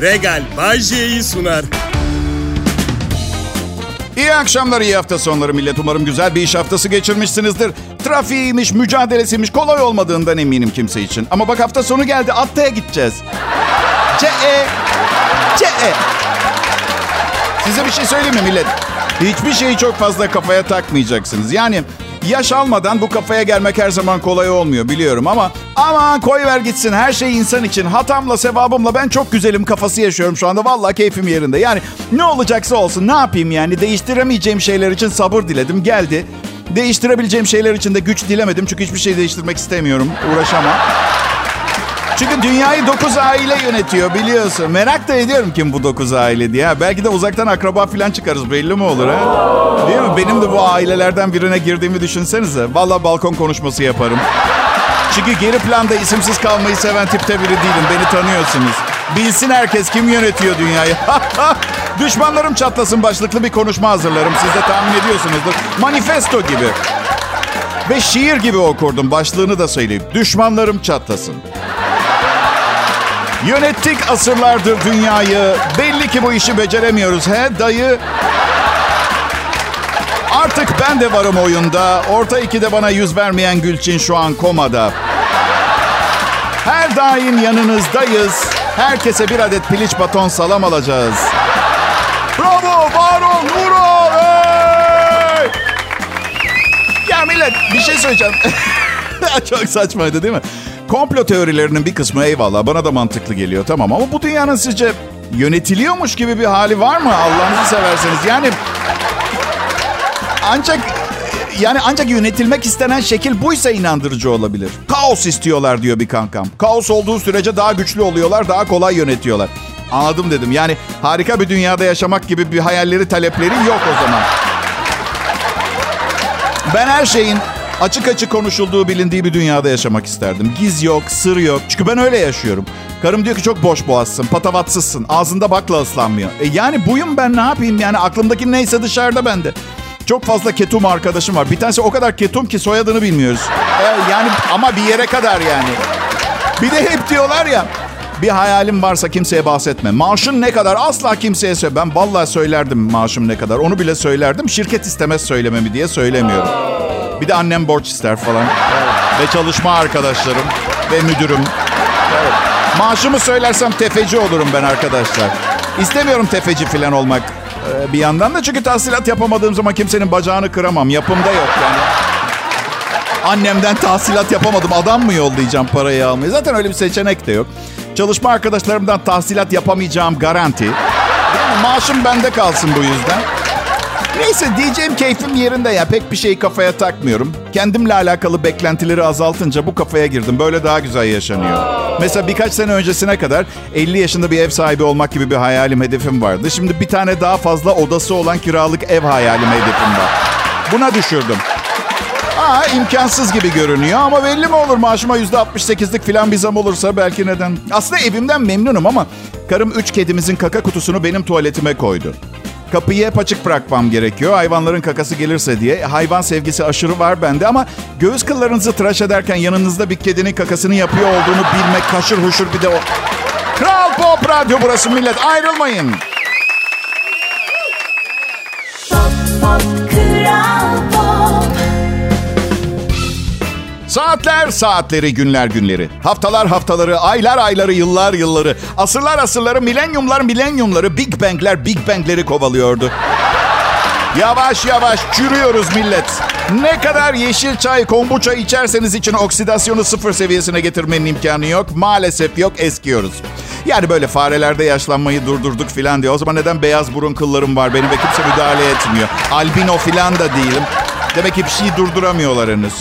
Regal Bajje'yi sunar. İyi akşamlar, iyi hafta sonları millet. Umarım güzel bir iş haftası geçirmişsinizdir. Trafiğiymiş, mücadelesiymiş kolay olmadığından eminim kimse için. Ama bak hafta sonu geldi, Atta'ya gideceğiz. C-E, C-E. Size bir şey söyleyeyim mi millet? Hiçbir şeyi çok fazla kafaya takmayacaksınız. Yani yaş almadan bu kafaya gelmek her zaman kolay olmuyor biliyorum ama aman koy ver gitsin her şey insan için hatamla sevabımla ben çok güzelim kafası yaşıyorum şu anda vallahi keyfim yerinde. Yani ne olacaksa olsun ne yapayım yani değiştiremeyeceğim şeyler için sabır diledim geldi. Değiştirebileceğim şeyler için de güç dilemedim çünkü hiçbir şey değiştirmek istemiyorum uğraşamam. Çünkü dünyayı dokuz aile yönetiyor biliyorsun. Merak da ediyorum kim bu dokuz aile diye. Belki de uzaktan akraba falan çıkarız belli mi olur ha? Değil mi? Benim de bu ailelerden birine girdiğimi düşünsenize. Valla balkon konuşması yaparım. Çünkü geri planda isimsiz kalmayı seven tipte biri değilim. Beni tanıyorsunuz. Bilsin herkes kim yönetiyor dünyayı. Düşmanlarım çatlasın başlıklı bir konuşma hazırlarım. Siz de tahmin ediyorsunuzdur. Manifesto gibi. Ve şiir gibi okurdum. Başlığını da söyleyeyim. Düşmanlarım çatlasın. Yönettik asırlardır dünyayı. Belli ki bu işi beceremiyoruz he dayı. Artık ben de varım oyunda. Orta ikide bana yüz vermeyen Gülçin şu an komada. Her daim yanınızdayız. Herkese bir adet piliç baton salam alacağız. Bravo, var ol, ol, hey! Ya millet bir şey söyleyeceğim. Çok saçmaydı değil mi? Komplo teorilerinin bir kısmı eyvallah bana da mantıklı geliyor tamam ama bu dünyanın sizce yönetiliyormuş gibi bir hali var mı Allah'ınızı severseniz? Yani ancak yani ancak yönetilmek istenen şekil buysa inandırıcı olabilir. Kaos istiyorlar diyor bir kankam. Kaos olduğu sürece daha güçlü oluyorlar, daha kolay yönetiyorlar. Anladım dedim. Yani harika bir dünyada yaşamak gibi bir hayalleri, talepleri yok o zaman. Ben her şeyin açık açık konuşulduğu bilindiği bir dünyada yaşamak isterdim. Giz yok, sır yok. Çünkü ben öyle yaşıyorum. Karım diyor ki çok boş boğazsın, patavatsızsın. Ağzında bakla ıslanmıyor. E yani buyum ben ne yapayım yani aklımdaki neyse dışarıda bende. Çok fazla ketum arkadaşım var. Bir tanesi o kadar ketum ki soyadını bilmiyoruz. E yani ama bir yere kadar yani. Bir de hep diyorlar ya bir hayalim varsa kimseye bahsetme. Maaşın ne kadar asla kimseye söyle. Ben vallahi söylerdim maaşım ne kadar. Onu bile söylerdim. Şirket istemez söylememi diye söylemiyorum. Bir de annem borç ister falan. Ve çalışma arkadaşlarım ve müdürüm. Evet. Maaşımı söylersem tefeci olurum ben arkadaşlar. İstemiyorum tefeci falan olmak. Ee, bir yandan da çünkü tahsilat yapamadığım zaman kimsenin bacağını kıramam. Yapımda yok yani. Annemden tahsilat yapamadım. Adam mı yollayacağım parayı almayı? Zaten öyle bir seçenek de yok. Çalışma arkadaşlarımdan tahsilat yapamayacağım garanti. Maaşım bende kalsın bu yüzden. Neyse diyeceğim keyfim yerinde ya. Pek bir şeyi kafaya takmıyorum. Kendimle alakalı beklentileri azaltınca bu kafaya girdim. Böyle daha güzel yaşanıyor. Mesela birkaç sene öncesine kadar 50 yaşında bir ev sahibi olmak gibi bir hayalim, hedefim vardı. Şimdi bir tane daha fazla odası olan kiralık ev hayalim, hedefim var. Buna düşürdüm. Aa, imkansız gibi görünüyor ama belli mi olur maaşıma %68'lik falan bir zam olursa belki neden. Aslında evimden memnunum ama karım üç kedimizin kaka kutusunu benim tuvaletime koydu. Kapıyı hep açık bırakmam gerekiyor. Hayvanların kakası gelirse diye. Hayvan sevgisi aşırı var bende ama göğüs kıllarınızı tıraş ederken yanınızda bir kedinin kakasını yapıyor olduğunu bilmek kaşır huşur bir de o. Kral Pop Radyo burası millet ayrılmayın. Pop, pop, Kral Pop. Saatler saatleri, günler günleri. Haftalar haftaları, aylar ayları, yıllar yılları. Asırlar asırları, milenyumlar milenyumları, Big Bang'ler Big Bang'leri kovalıyordu. Yavaş yavaş çürüyoruz millet. Ne kadar yeşil çay, kombuça içerseniz için oksidasyonu sıfır seviyesine getirmenin imkanı yok. Maalesef yok, eskiyoruz. Yani böyle farelerde yaşlanmayı durdurduk filan diyor. O zaman neden beyaz burun kıllarım var benim ve kimse müdahale etmiyor? Albino filan da değilim. Demek ki bir şeyi durduramıyorlar henüz.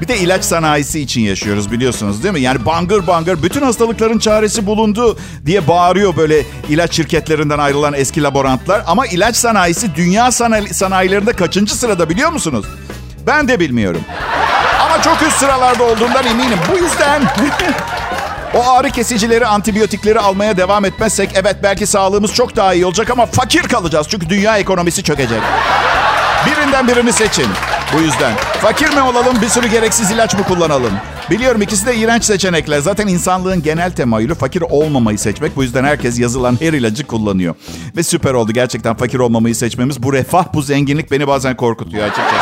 Bir de ilaç sanayisi için yaşıyoruz biliyorsunuz değil mi? Yani bangır bangır bütün hastalıkların çaresi bulundu diye bağırıyor böyle ilaç şirketlerinden ayrılan eski laborantlar. Ama ilaç sanayisi dünya sanayi, sanayilerinde kaçıncı sırada biliyor musunuz? Ben de bilmiyorum. Ama çok üst sıralarda olduğundan eminim. Bu yüzden o ağrı kesicileri, antibiyotikleri almaya devam etmezsek evet belki sağlığımız çok daha iyi olacak ama fakir kalacağız. Çünkü dünya ekonomisi çökecek. Birinden birini seçin. Bu yüzden fakir mi olalım bir sürü gereksiz ilaç mı kullanalım? Biliyorum ikisi de iğrenç seçenekler. Zaten insanlığın genel temayülü fakir olmamayı seçmek. Bu yüzden herkes yazılan her ilacı kullanıyor. Ve süper oldu gerçekten fakir olmamayı seçmemiz. Bu refah, bu zenginlik beni bazen korkutuyor açıkçası.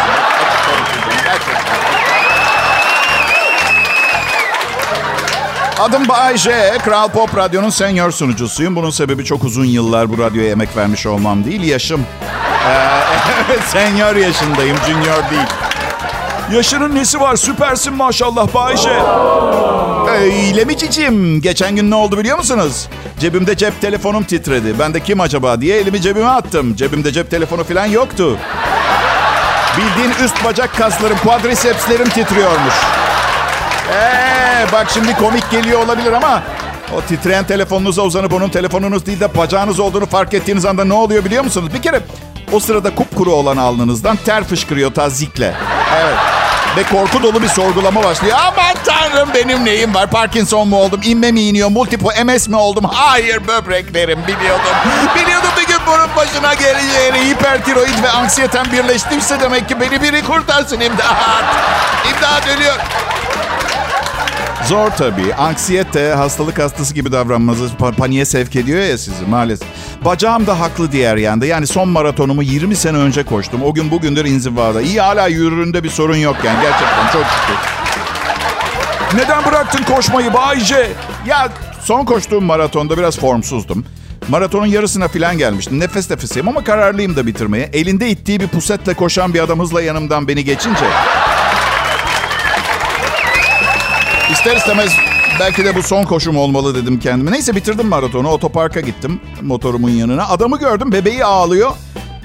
Adım Bay. Kral Pop Radyo'nun senior sunucusuyum. Bunun sebebi çok uzun yıllar bu radyoya emek vermiş olmam değil, yaşım. Ee, evet, senior yaşındayım, junior değil. Yaşının nesi var? Süpersin maşallah Bay J. Öyle mi cicim? Geçen gün ne oldu biliyor musunuz? Cebimde cep telefonum titredi. Ben de kim acaba diye elimi cebime attım. Cebimde cep telefonu falan yoktu. Bildiğin üst bacak kaslarım, quadricepslerim titriyormuş. Ee, bak şimdi komik geliyor olabilir ama o titreyen telefonunuza uzanıp onun telefonunuz değil de bacağınız olduğunu fark ettiğiniz anda ne oluyor biliyor musunuz? Bir kere o sırada kupkuru olan alnınızdan ter fışkırıyor tazikle. Evet. Ve korku dolu bir sorgulama başlıyor. Aman tanrım benim neyim var? Parkinson mu oldum? İnme mi iniyor? Multiple MS mi oldum? Hayır böbreklerim biliyordum. Biliyordum bir gün bunun başına geleceğini. Hipertiroid ve anksiyeten birleştiyse demek ki beni biri kurtarsın imdat. İmdat ölüyor. Zor tabii. Anksiyete, hastalık hastası gibi davranmanızı pa- paniğe sevk ediyor ya sizi maalesef. Bacağım da haklı diğer yanda. Yani son maratonumu 20 sene önce koştum. O gün bugündür inzivada. İyi hala yürüründe bir sorun yok yani gerçekten çok şükür. Neden bıraktın koşmayı Bayce? Ya son koştuğum maratonda biraz formsuzdum. Maratonun yarısına falan gelmiştim. Nefes nefeseyim ama kararlıyım da bitirmeye. Elinde ittiği bir pusetle koşan bir adam hızla yanımdan beni geçince... İster istemez belki de bu son koşum olmalı dedim kendime. Neyse bitirdim maratonu. Otoparka gittim motorumun yanına. Adamı gördüm bebeği ağlıyor.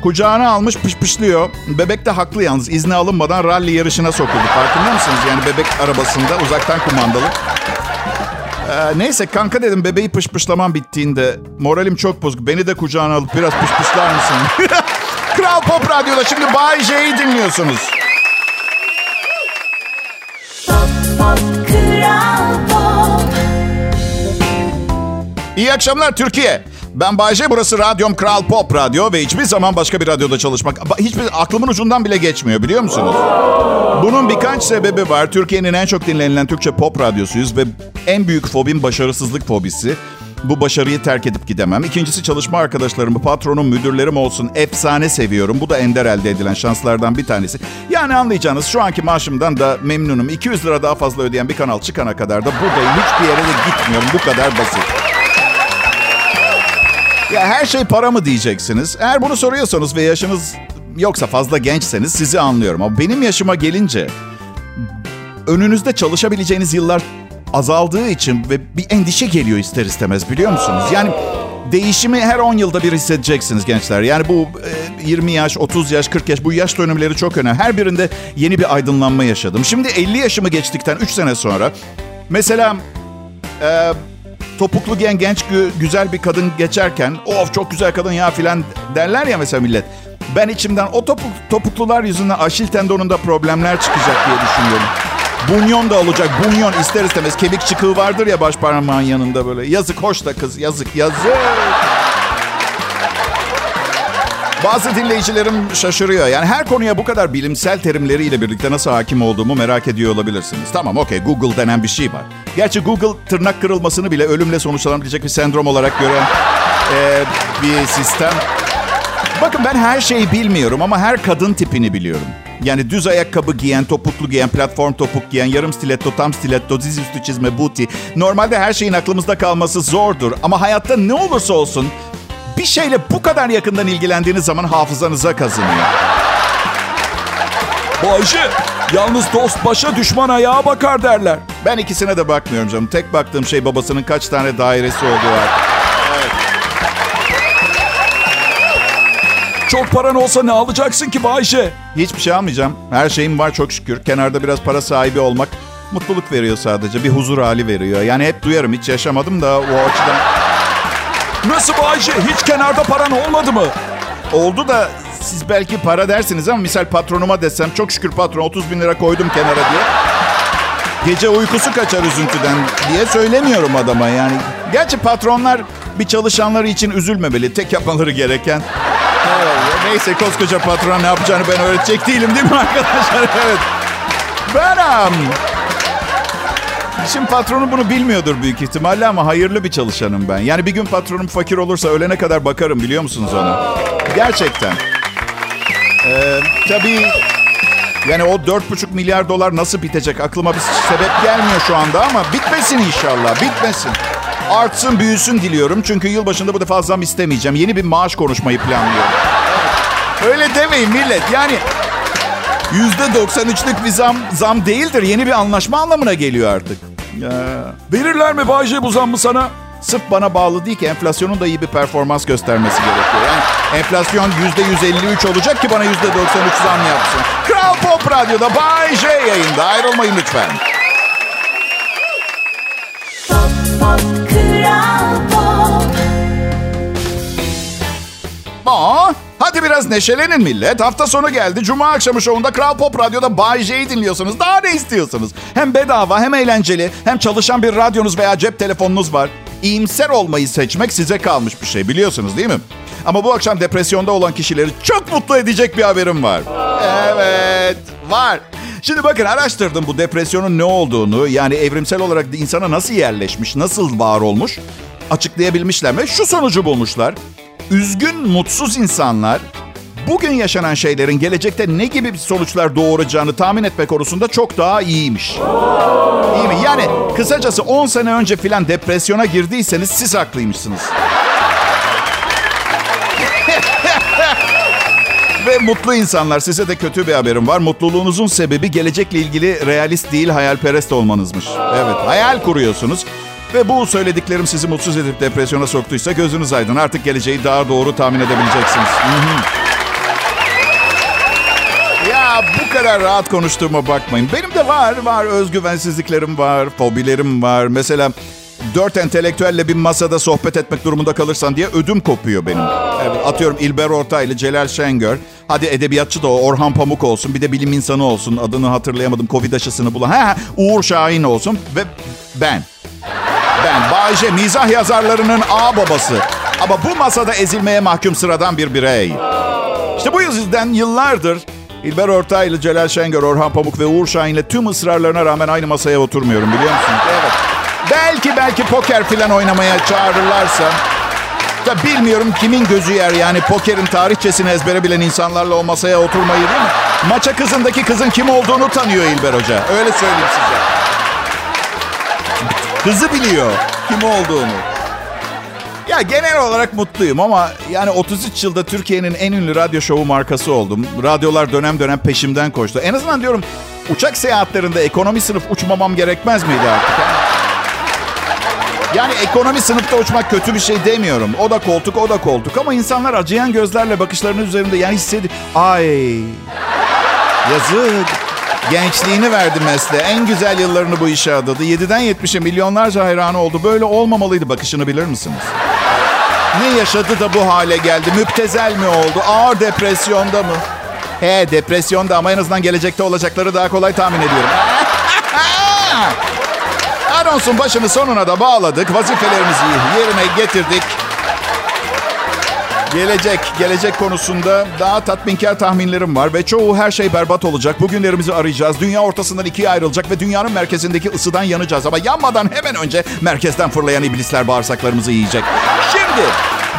Kucağına almış pışpışlıyor. Bebek de haklı yalnız. İzni alınmadan ralli yarışına sokuldu. Farkında mısınız? Yani bebek arabasında uzaktan kumandalı. Ee, neyse kanka dedim bebeği pışpışlamam bittiğinde moralim çok bozuk. Beni de kucağına alıp biraz pışpışlar mısın? Kral Pop Radyo'da şimdi Bay J'yi dinliyorsunuz. İyi akşamlar Türkiye. Ben Bayce, burası Radyom Kral Pop Radyo ve hiçbir zaman başka bir radyoda çalışmak hiçbir aklımın ucundan bile geçmiyor biliyor musunuz? Bunun birkaç sebebi var. Türkiye'nin en çok dinlenilen Türkçe pop radyosuyuz ve en büyük fobim başarısızlık fobisi. Bu başarıyı terk edip gidemem. İkincisi çalışma arkadaşlarımı, patronum, müdürlerim olsun efsane seviyorum. Bu da ender elde edilen şanslardan bir tanesi. Yani anlayacağınız şu anki maaşımdan da memnunum. 200 lira daha fazla ödeyen bir kanal çıkana kadar da buradayım. Hiçbir yere de gitmiyorum. Bu kadar basit. Ya her şey para mı diyeceksiniz? Eğer bunu soruyorsanız ve yaşınız yoksa fazla gençseniz sizi anlıyorum. Ama benim yaşıma gelince önünüzde çalışabileceğiniz yıllar azaldığı için ve bir endişe geliyor ister istemez biliyor musunuz? Yani değişimi her 10 yılda bir hissedeceksiniz gençler. Yani bu e, 20 yaş, 30 yaş, 40 yaş bu yaş dönümleri çok önemli. Her birinde yeni bir aydınlanma yaşadım. Şimdi 50 yaşımı geçtikten 3 sene sonra mesela e, topuklu giyen genç gü- güzel bir kadın geçerken of çok güzel kadın ya filan derler ya mesela millet. Ben içimden o topuk, topuklular yüzünden aşil tendonunda problemler çıkacak diye düşünüyorum. Bunyon da olacak. Bunyon ister istemez. Kemik çıkığı vardır ya baş parmağın yanında böyle. Yazık hoş da kız. Yazık yazık. Bazı dinleyicilerim şaşırıyor. Yani her konuya bu kadar bilimsel terimleriyle birlikte nasıl hakim olduğumu merak ediyor olabilirsiniz. Tamam okey Google denen bir şey var. Gerçi Google tırnak kırılmasını bile ölümle sonuçlanabilecek bir sendrom olarak gören e, bir sistem. Bakın ben her şeyi bilmiyorum ama her kadın tipini biliyorum. Yani düz ayakkabı giyen, topuklu giyen, platform topuk giyen, yarım stiletto, tam stiletto, dizüstü çizme, booty. Normalde her şeyin aklımızda kalması zordur. Ama hayatta ne olursa olsun bir şeyle bu kadar yakından ilgilendiğiniz zaman hafızanıza kazınıyor. Bayce, yalnız dost başa düşman ayağa bakar derler. Ben ikisine de bakmıyorum canım. Tek baktığım şey babasının kaç tane dairesi olduğu var. Çok paran olsa ne alacaksın ki Bayce? Hiçbir şey almayacağım. Her şeyim var çok şükür. Kenarda biraz para sahibi olmak mutluluk veriyor sadece. Bir huzur hali veriyor. Yani hep duyarım. Hiç yaşamadım da o açıdan. Nasıl Bayce? Hiç kenarda paran olmadı mı? Oldu da siz belki para dersiniz ama misal patronuma desem çok şükür patron 30 bin lira koydum kenara diye. Gece uykusu kaçar üzüntüden diye söylemiyorum adama yani. Gerçi patronlar bir çalışanları için üzülmemeli. Tek yapmaları gereken. Evet, neyse koskoca patron ne yapacağını ben öğretecek değilim değil mi arkadaşlar? Evet. Ben Şimdi patronum bunu bilmiyordur büyük ihtimalle ama hayırlı bir çalışanım ben. Yani bir gün patronum fakir olursa ölene kadar bakarım biliyor musunuz ona? Gerçekten. Ee, tabii yani o 4,5 milyar dolar nasıl bitecek aklıma bir sebep gelmiyor şu anda ama bitmesin inşallah bitmesin. Artsın büyüsün diliyorum çünkü yılbaşında bu defa zam istemeyeceğim. Yeni bir maaş konuşmayı planlıyorum. Öyle demeyin millet yani %93'lük bir zam, zam değildir. Yeni bir anlaşma anlamına geliyor artık. Ya. Verirler mi Bayce bu zammı sana? Sırf bana bağlı değil ki enflasyonun da iyi bir performans göstermesi gerekiyor. Yani enflasyon %153 olacak ki bana %93 zam yapsın. Kral Pop Radyo'da Bay J yayında. Ayrılmayın lütfen. Pop, pop, Kral hadi biraz neşelenin millet. Hafta sonu geldi. Cuma akşamı şovunda Kral Pop Radyo'da Bay J'yi dinliyorsunuz. Daha ne istiyorsunuz? Hem bedava hem eğlenceli hem çalışan bir radyonuz veya cep telefonunuz var. İyimser olmayı seçmek size kalmış bir şey biliyorsunuz değil mi? Ama bu akşam depresyonda olan kişileri çok mutlu edecek bir haberim var. Evet, var. Şimdi bakın araştırdım bu depresyonun ne olduğunu. Yani evrimsel olarak insana nasıl yerleşmiş, nasıl var olmuş açıklayabilmişler mi? Şu sonucu bulmuşlar. Üzgün, mutsuz insanlar bugün yaşanan şeylerin gelecekte ne gibi sonuçlar doğuracağını tahmin etme konusunda çok daha iyiymiş. İyi mi? Yani kısacası 10 sene önce filan depresyona girdiyseniz siz haklıymışsınız. Ve mutlu insanlar size de kötü bir haberim var. Mutluluğunuzun sebebi gelecekle ilgili realist değil hayalperest olmanızmış. Evet hayal kuruyorsunuz. Ve bu söylediklerim sizi mutsuz edip depresyona soktuysa gözünüz aydın. Artık geleceği daha doğru tahmin edebileceksiniz. Ya bu kadar rahat konuştuğuma bakmayın. Benim de var, var. Özgüvensizliklerim var, fobilerim var. Mesela dört entelektüelle bir masada sohbet etmek durumunda kalırsan diye ödüm kopuyor benim. Evet, atıyorum İlber Ortaylı, Celal Şengör. Hadi edebiyatçı da o, Orhan Pamuk olsun. Bir de bilim insanı olsun. Adını hatırlayamadım. Covid aşısını bulan. Ha, Uğur Şahin olsun. Ve ben. Ben Bayce mizah yazarlarının A babası. Ama bu masada ezilmeye mahkum sıradan bir birey. İşte bu yüzden yıllardır İlber Ortaylı, Celal Şengör, Orhan Pamuk ve Uğur Şahin'le tüm ısrarlarına rağmen aynı masaya oturmuyorum biliyor musun? Evet. Belki belki poker filan oynamaya çağırırlarsa. Da bilmiyorum kimin gözü yer yani pokerin tarihçesini ezbere bilen insanlarla o masaya oturmayı değil mi? Maça kızındaki kızın kim olduğunu tanıyor İlber Hoca. Öyle söyleyeyim size. Kızı biliyor kim olduğunu. Ya genel olarak mutluyum ama yani 33 yılda Türkiye'nin en ünlü radyo şovu markası oldum. Radyolar dönem dönem peşimden koştu. En azından diyorum uçak seyahatlerinde ekonomi sınıf uçmamam gerekmez miydi artık? Yani ekonomi sınıfta uçmak kötü bir şey demiyorum. O da koltuk, o da koltuk. Ama insanlar acıyan gözlerle bakışlarının üzerinde yani hissedi... Ay, yazık. Gençliğini verdi mesleğe. En güzel yıllarını bu işe adadı. 7'den 70'e milyonlarca hayranı oldu. Böyle olmamalıydı bakışını bilir misiniz? Ne yaşadı da bu hale geldi? Müptezel mi oldu? Ağır depresyonda mı? He depresyonda ama en azından gelecekte olacakları daha kolay tahmin ediyorum. Anonsun başını sonuna da bağladık. Vazifelerimizi yerine getirdik. Gelecek, gelecek konusunda daha tatminkar tahminlerim var ve çoğu her şey berbat olacak. Bugünlerimizi arayacağız. Dünya ortasından ikiye ayrılacak ve dünyanın merkezindeki ısıdan yanacağız. Ama yanmadan hemen önce merkezden fırlayan iblisler bağırsaklarımızı yiyecek. Şimdi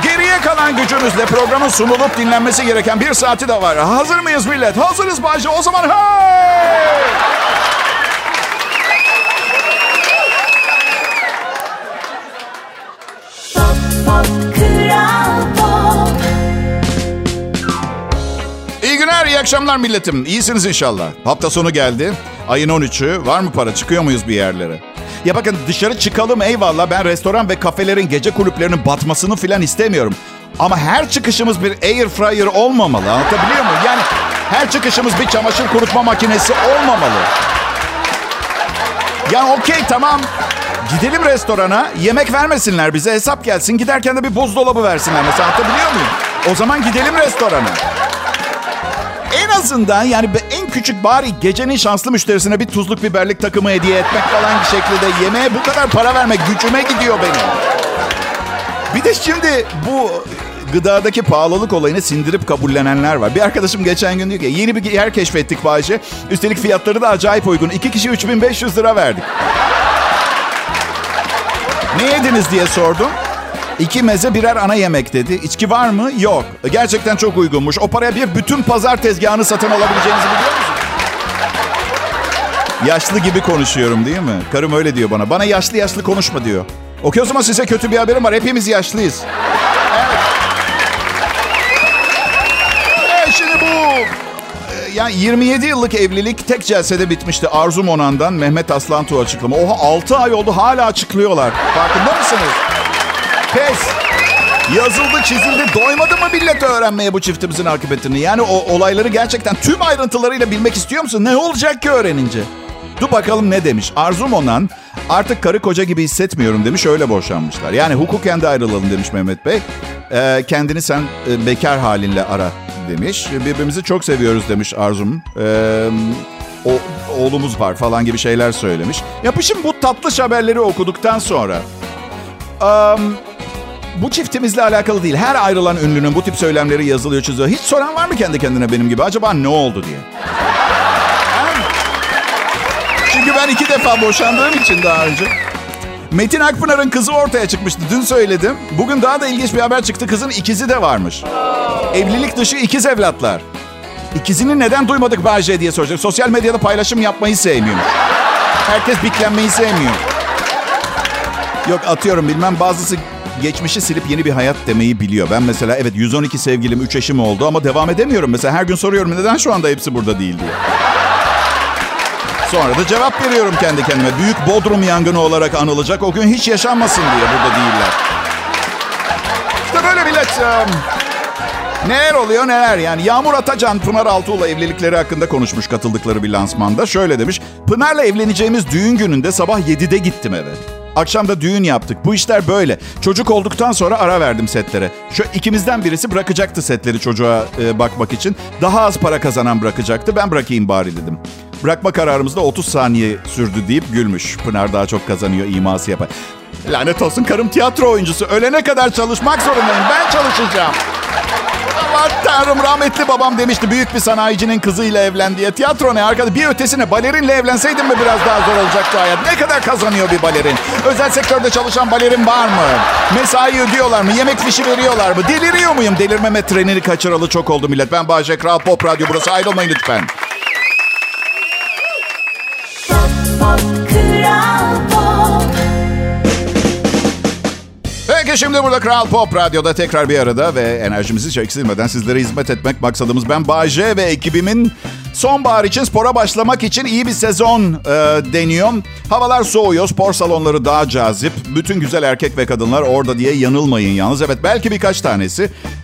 geriye kalan gücünüzle programın sunulup dinlenmesi gereken bir saati de var. Hazır mıyız millet? Hazırız Bayce. O zaman hey! Günler, iyi akşamlar milletim. İyisiniz inşallah. Hafta sonu geldi. Ayın 13'ü. Var mı para? Çıkıyor muyuz bir yerlere? Ya bakın dışarı çıkalım eyvallah. Ben restoran ve kafelerin, gece kulüplerinin batmasını filan istemiyorum. Ama her çıkışımız bir air fryer olmamalı. Anlatabiliyor muyum? Yani her çıkışımız bir çamaşır kurutma makinesi olmamalı. Yani okey tamam. Gidelim restorana. Yemek vermesinler bize. Hesap gelsin. Giderken de bir buzdolabı versinler. Mesela anlatabiliyor muyum? O zaman gidelim restorana. En azından yani en küçük bari gecenin şanslı müşterisine bir tuzluk biberlik takımı hediye etmek falan şeklinde yemeğe bu kadar para vermek gücüme gidiyor benim. Bir de şimdi bu gıdadaki pahalılık olayını sindirip kabullenenler var. Bir arkadaşım geçen gün diyor ki yeni bir yer keşfettik Bayce. Üstelik fiyatları da acayip uygun. İki kişi 3500 lira verdik. Ne yediniz diye sordum. İki meze birer ana yemek dedi. İçki var mı? Yok. Gerçekten çok uygunmuş. O paraya bir bütün pazar tezgahını satın alabileceğinizi biliyor musunuz? Yaşlı gibi konuşuyorum değil mi? Karım öyle diyor bana. Bana yaşlı yaşlı konuşma diyor. Okey o zaman size kötü bir haberim var. Hepimiz yaşlıyız. Evet. Evet, şimdi bu... e, Yani 27 yıllık evlilik tek celsede bitmişti. Arzu Monan'dan Mehmet Aslantu açıklama. Oha 6 ay oldu hala açıklıyorlar. Farkında mısınız? Pes. Yazıldı, çizildi. Doymadı mı millet öğrenmeye bu çiftimizin akıbetini? Yani o olayları gerçekten tüm ayrıntılarıyla bilmek istiyor musun? Ne olacak ki öğrenince? Dur bakalım ne demiş. Arzu Monan artık karı koca gibi hissetmiyorum demiş. Öyle boşanmışlar. Yani hukuken de ayrılalım demiş Mehmet Bey. Ee, kendini sen e, bekar halinle ara demiş. Birbirimizi çok seviyoruz demiş Arzum. Ee, o, oğlumuz var falan gibi şeyler söylemiş. Yapışın bu tatlış haberleri okuduktan sonra... Um, bu çiftimizle alakalı değil. Her ayrılan ünlünün bu tip söylemleri yazılıyor, çiziyor. Hiç soran var mı kendi kendine benim gibi? Acaba ne oldu diye. Çünkü ben iki defa boşandığım için daha önce. Metin Akpınar'ın kızı ortaya çıkmıştı. Dün söyledim. Bugün daha da ilginç bir haber çıktı. Kızın ikizi de varmış. Evlilik dışı ikiz evlatlar. İkizini neden duymadık Bahçe diye soracak. Sosyal medyada paylaşım yapmayı sevmiyormuş. Herkes biklenmeyi sevmiyor. Yok atıyorum bilmem bazısı geçmişi silip yeni bir hayat demeyi biliyor. Ben mesela evet 112 sevgilim 3 eşim oldu ama devam edemiyorum. Mesela her gün soruyorum neden şu anda hepsi burada değil diye. Sonra da cevap veriyorum kendi kendime. Büyük Bodrum yangını olarak anılacak. O gün hiç yaşanmasın diye burada değiller. İşte böyle millet. Neler oluyor neler yani. Yağmur Atacan Pınar Altuğ'la evlilikleri hakkında konuşmuş katıldıkları bir lansmanda. Şöyle demiş. Pınar'la evleneceğimiz düğün gününde sabah 7'de gittim eve. Akşam da düğün yaptık. Bu işler böyle. Çocuk olduktan sonra ara verdim setlere. Şu ikimizden birisi bırakacaktı setleri çocuğa e, bakmak için. Daha az para kazanan bırakacaktı. Ben bırakayım bari dedim. Bırakma kararımızda 30 saniye sürdü deyip gülmüş. Pınar daha çok kazanıyor iması yapar. Lanet olsun karım tiyatro oyuncusu. Ölene kadar çalışmak zorundayım. Ben çalışacağım. Aman tanrım rahmetli babam demişti büyük bir sanayicinin kızıyla evlen diye. Tiyatro ne arkada bir ötesine balerinle evlenseydin mi biraz daha zor olacaktı hayat. Ne kadar kazanıyor bir balerin? Özel sektörde çalışan balerin var mı? Mesai ödüyorlar mı? Yemek fişi veriyorlar mı? Deliriyor muyum? Delirmeme trenini kaçıralı çok oldu millet. Ben Bahçe Kral Pop Radyo burası ayrılmayın lütfen. Pop Kral Peki şimdi burada Kral Pop Radyo'da tekrar bir arada ve enerjimizi hiç eksilmeden sizlere hizmet etmek maksadımız. Ben Bayce ve ekibimin sonbahar için spora başlamak için iyi bir sezon e, deniyor. Havalar soğuyor, spor salonları daha cazip. Bütün güzel erkek ve kadınlar orada diye yanılmayın yalnız. Evet belki birkaç tanesi.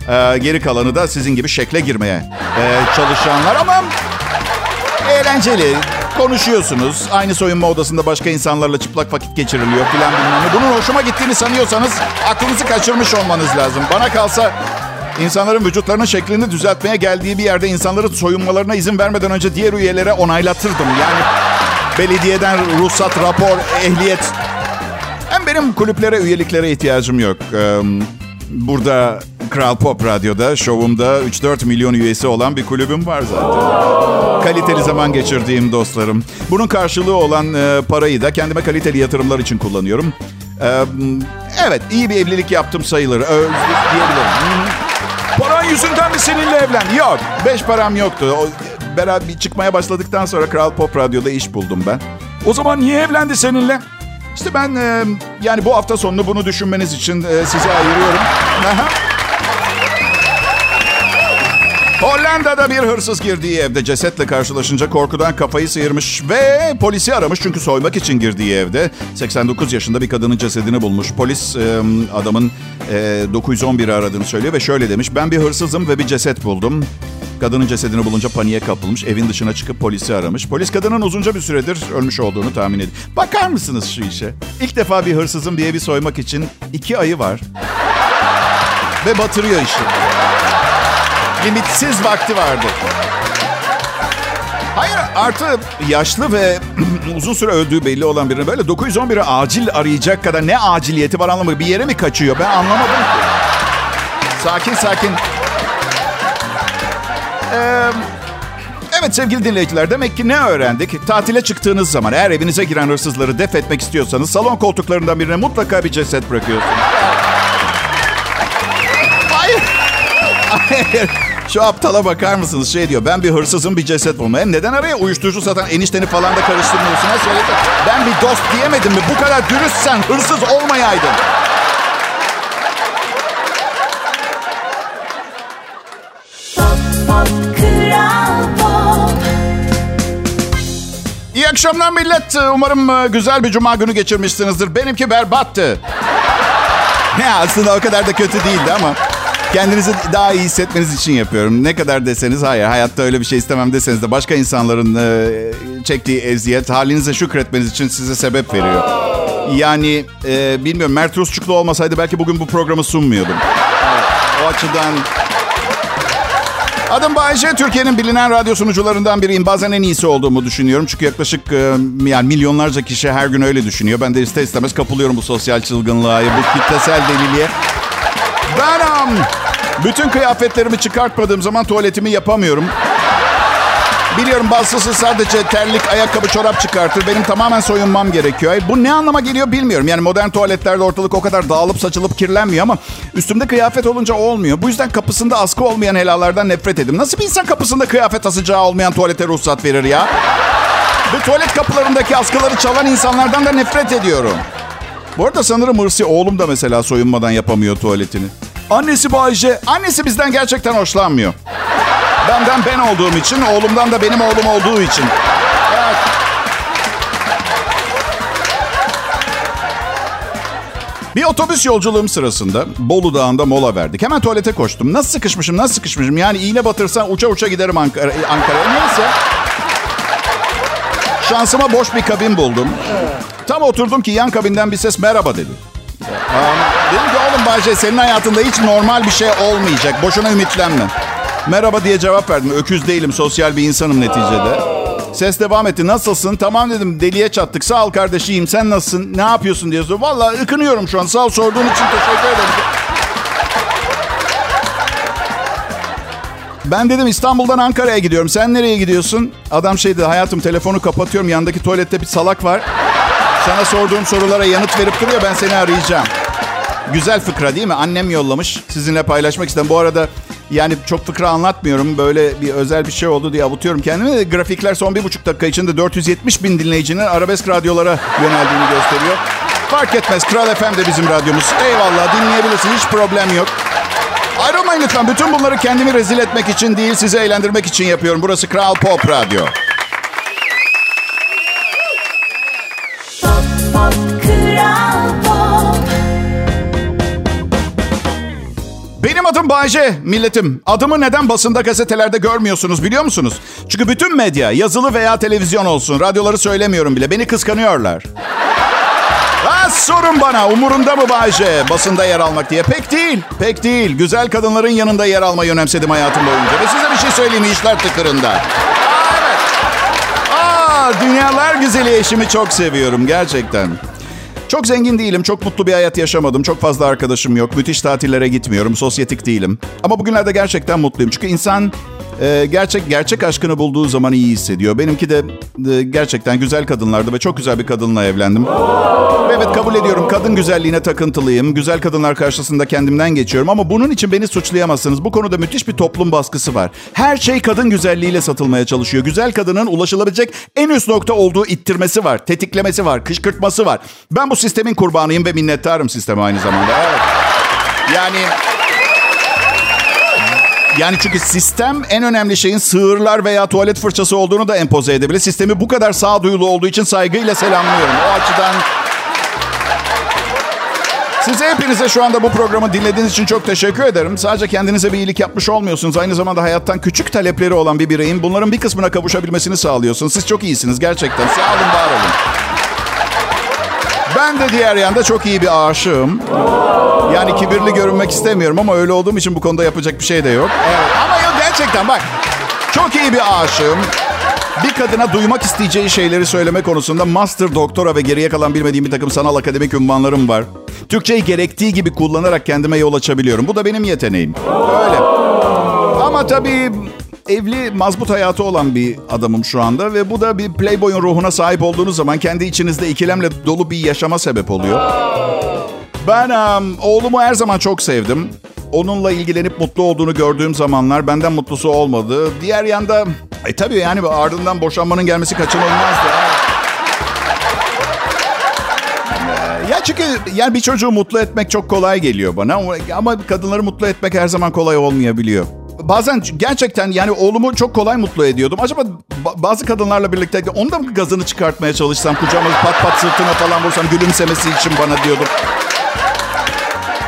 E, geri kalanı da sizin gibi şekle girmeye e, çalışanlar ama eğlenceli. Konuşuyorsunuz. Aynı soyunma odasında başka insanlarla çıplak vakit geçiriliyor filan bilmem ne. Bunun hoşuma gittiğini sanıyorsanız aklınızı kaçırmış olmanız lazım. Bana kalsa insanların vücutlarının şeklini düzeltmeye geldiği bir yerde insanların soyunmalarına izin vermeden önce diğer üyelere onaylatırdım. Yani belediyeden ruhsat, rapor, ehliyet. Hem benim kulüplere, üyeliklere ihtiyacım yok. Burada Kral Pop Radyo'da, şovumda 3-4 milyon üyesi olan bir kulübüm var zaten. Kaliteli zaman geçirdiğim dostlarım. Bunun karşılığı olan e, parayı da kendime kaliteli yatırımlar için kullanıyorum. Ee, evet, iyi bir evlilik yaptım sayılır. Ö- diyebilirim. Paran yüzünden mi seninle evlen? Yok, beş param yoktu. O, beraber çıkmaya başladıktan sonra Kral Pop Radyo'da iş buldum ben. O zaman niye evlendi seninle? İşte ben e, yani bu hafta sonunu bunu düşünmeniz için e, size ayırıyorum. Hollanda'da bir hırsız girdiği evde cesetle karşılaşınca korkudan kafayı sıyırmış ve polisi aramış çünkü soymak için girdiği evde 89 yaşında bir kadının cesedini bulmuş. Polis adamın e, 911'i aradığını söylüyor ve şöyle demiş. Ben bir hırsızım ve bir ceset buldum. Kadının cesedini bulunca paniğe kapılmış. Evin dışına çıkıp polisi aramış. Polis kadının uzunca bir süredir ölmüş olduğunu tahmin ediyor. Bakar mısınız şu işe? İlk defa bir hırsızın bir evi soymak için iki ayı var. Ve batırıyor işi. Limitsiz vakti vardı. Hayır artı yaşlı ve uzun süre öldüğü belli olan birini böyle 911'i acil arayacak kadar ne aciliyeti var anlamadım. Bir yere mi kaçıyor ben anlamadım ki. Sakin sakin. Ee, Evet sevgili dinleyiciler demek ki ne öğrendik? Tatile çıktığınız zaman eğer evinize giren hırsızları def etmek istiyorsanız salon koltuklarından birine mutlaka bir ceset bırakıyorsunuz. Hayır. Hayır. Şu aptala bakar mısınız? Şey diyor ben bir hırsızım bir ceset bulma. Hem neden araya uyuşturucu satan enişteni falan da karıştırmıyorsun? Ben bir dost diyemedim mi? Bu kadar dürüstsen hırsız olmayaydın. İyi akşamlar millet. Umarım e, güzel bir cuma günü geçirmişsinizdir. Benimki berbattı. Ne aslında o kadar da kötü değildi ama kendinizi daha iyi hissetmeniz için yapıyorum. Ne kadar deseniz hayır hayatta öyle bir şey istemem deseniz de başka insanların e, çektiği eziyet halinize şükretmeniz için size sebep veriyor. Yani e, bilmiyorum Mert Rusçuklu olmasaydı belki bugün bu programı sunmuyordum. Evet, o açıdan Adım Bayece. Türkiye'nin bilinen radyo sunucularından biriyim. Bazen en iyisi olduğumu düşünüyorum. Çünkü yaklaşık e, yani milyonlarca kişi her gün öyle düşünüyor. Ben de ister istemez kapılıyorum bu sosyal çılgınlığa, bu kitlesel deliliğe. Ben bütün kıyafetlerimi çıkartmadığım zaman tuvaletimi yapamıyorum. Biliyorum bazısı sadece terlik, ayakkabı, çorap çıkartır. Benim tamamen soyunmam gerekiyor. Bu ne anlama geliyor bilmiyorum. Yani modern tuvaletlerde ortalık o kadar dağılıp saçılıp kirlenmiyor ama üstümde kıyafet olunca olmuyor. Bu yüzden kapısında askı olmayan helalardan nefret edim. Nasıl bir insan kapısında kıyafet asacağı olmayan tuvalete ruhsat verir ya? Ve tuvalet kapılarındaki askıları çalan insanlardan da nefret ediyorum. Bu arada sanırım Hırsi oğlum da mesela soyunmadan yapamıyor tuvaletini. Annesi Bayce, annesi bizden gerçekten hoşlanmıyor. Benden ben olduğum için, oğlumdan da benim oğlum olduğu için. Evet. Bir otobüs yolculuğum sırasında Bolu Dağı'nda mola verdik. Hemen tuvalete koştum. Nasıl sıkışmışım, nasıl sıkışmışım. Yani iğne batırsan uça uça giderim Ankara. Neyse. Şansıma boş bir kabin buldum. Tam oturdum ki yan kabinden bir ses merhaba dedi. Aa, dedim ki oğlum Bayce senin hayatında hiç normal bir şey olmayacak. Boşuna ümitlenme. Merhaba diye cevap verdim. Öküz değilim, sosyal bir insanım neticede. Ses devam etti. Nasılsın? Tamam dedim. Deliye çattık. Sağ ol kardeşim. Sen nasılsın? Ne yapıyorsun diye soruyor. Valla ıkınıyorum şu an. Sağ ol sorduğun için teşekkür ederim. Ben dedim İstanbul'dan Ankara'ya gidiyorum. Sen nereye gidiyorsun? Adam şey dedi. Hayatım telefonu kapatıyorum. Yandaki tuvalette bir salak var. Sana sorduğum sorulara yanıt verip duruyor. Ben seni arayacağım. Güzel fıkra değil mi? Annem yollamış. Sizinle paylaşmak istedim. Bu arada yani çok fıkra anlatmıyorum. Böyle bir özel bir şey oldu diye avutuyorum kendimi. Grafikler son bir buçuk dakika içinde 470 bin dinleyicinin arabesk radyolara yöneldiğini gösteriyor. Fark etmez. Kral FM de bizim radyomuz. Eyvallah dinleyebilirsin. Hiç problem yok. Ayrılmayın lütfen. Bütün bunları kendimi rezil etmek için değil, sizi eğlendirmek için yapıyorum. Burası Kral Pop Radyo. Benim adım Bayce, milletim. Adımı neden basında gazetelerde görmüyorsunuz biliyor musunuz? Çünkü bütün medya, yazılı veya televizyon olsun, radyoları söylemiyorum bile. Beni kıskanıyorlar. Ha, sorun bana, umurunda mı Bayce basında yer almak diye? Pek değil, pek değil. Güzel kadınların yanında yer almayı önemsedim hayatım boyunca. Ve size bir şey söyleyeyim, işler tıkırında. Dünyalar güzeli eşimi çok seviyorum gerçekten. Çok zengin değilim, çok mutlu bir hayat yaşamadım. Çok fazla arkadaşım yok, müthiş tatillere gitmiyorum, sosyetik değilim. Ama bugünlerde gerçekten mutluyum. Çünkü insan e, gerçek gerçek aşkını bulduğu zaman iyi hissediyor. Benimki de e, gerçekten güzel kadınlardı ve çok güzel bir kadınla evlendim. Ve Evet kabul ediyorum, kadın güzelliğine takıntılıyım. Güzel kadınlar karşısında kendimden geçiyorum. Ama bunun için beni suçlayamazsınız. Bu konuda müthiş bir toplum baskısı var. Her şey kadın güzelliğiyle satılmaya çalışıyor. Güzel kadının ulaşılabilecek en üst nokta olduğu ittirmesi var, tetiklemesi var, kışkırtması var. Ben bu sistemin kurbanıyım ve minnettarım sisteme aynı zamanda. Evet. Yani yani çünkü sistem en önemli şeyin sığırlar veya tuvalet fırçası olduğunu da empoze edebilir. Sistemi bu kadar sağduyulu olduğu için saygıyla selamlıyorum. O açıdan Size hepinize şu anda bu programı dinlediğiniz için çok teşekkür ederim. Sadece kendinize bir iyilik yapmış olmuyorsunuz. Aynı zamanda hayattan küçük talepleri olan bir bireyin bunların bir kısmına kavuşabilmesini sağlıyorsunuz. Siz çok iyisiniz gerçekten. Sağ olun, var olun. Ben de diğer yanda çok iyi bir aşığım. Yani kibirli görünmek istemiyorum ama öyle olduğum için bu konuda yapacak bir şey de yok. Evet. Ama yok gerçekten bak. Çok iyi bir aşığım. Bir kadına duymak isteyeceği şeyleri söyleme konusunda master, doktora ve geriye kalan bilmediğim bir takım sanal akademik ünvanlarım var. Türkçeyi gerektiği gibi kullanarak kendime yol açabiliyorum. Bu da benim yeteneğim. Öyle. Ama tabii evli mazbut hayatı olan bir adamım şu anda ve bu da bir playboy'un ruhuna sahip olduğunuz zaman kendi içinizde ikilemle dolu bir yaşama sebep oluyor. Ben um, oğlumu her zaman çok sevdim. Onunla ilgilenip mutlu olduğunu gördüğüm zamanlar benden mutlusu olmadı. Diğer yanda e tabii yani ardından boşanmanın gelmesi kaçınılmazdı. Ya çünkü yani bir çocuğu mutlu etmek çok kolay geliyor bana ama kadınları mutlu etmek her zaman kolay olmayabiliyor. Bazen gerçekten yani oğlumu çok kolay mutlu ediyordum. Acaba ba- bazı kadınlarla birlikte onu da mı gazını çıkartmaya çalışsam, kucağıma pat pat sırtına falan vursam gülümsemesi için bana diyordum.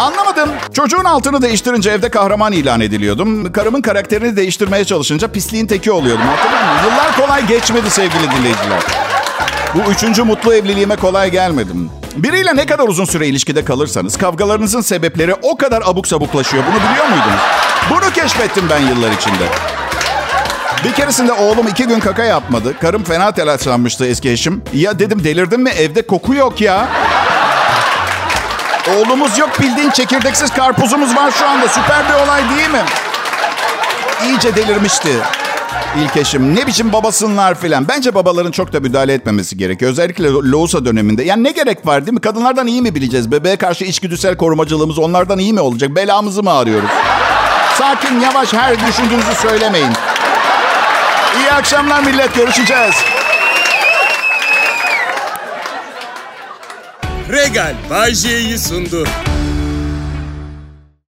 Anlamadım. Çocuğun altını değiştirince evde kahraman ilan ediliyordum. Karımın karakterini değiştirmeye çalışınca pisliğin teki oluyordum. Hatırlıyor musun? Yıllar kolay geçmedi sevgili dinleyiciler. Bu üçüncü mutlu evliliğime kolay gelmedim. Biriyle ne kadar uzun süre ilişkide kalırsanız kavgalarınızın sebepleri o kadar abuk sabuklaşıyor. Bunu biliyor muydunuz? Bunu keşfettim ben yıllar içinde. Bir keresinde oğlum iki gün kaka yapmadı. Karım fena telaşlanmıştı eski eşim. Ya dedim delirdin mi? Evde koku yok ya. Oğlumuz yok bildiğin çekirdeksiz karpuzumuz var şu anda. Süper bir olay değil mi? İyice delirmişti ilk eşim. Ne biçim babasınlar filan. Bence babaların çok da müdahale etmemesi gerekiyor. Özellikle loğusa döneminde. Yani ne gerek var değil mi? Kadınlardan iyi mi bileceğiz? Bebeğe karşı içgüdüsel korumacılığımız onlardan iyi mi olacak? Belamızı mı arıyoruz? Sakin, yavaş, her düşündüğünüzü söylemeyin. İyi akşamlar millet. Görüşeceğiz. Regal Bay sundu.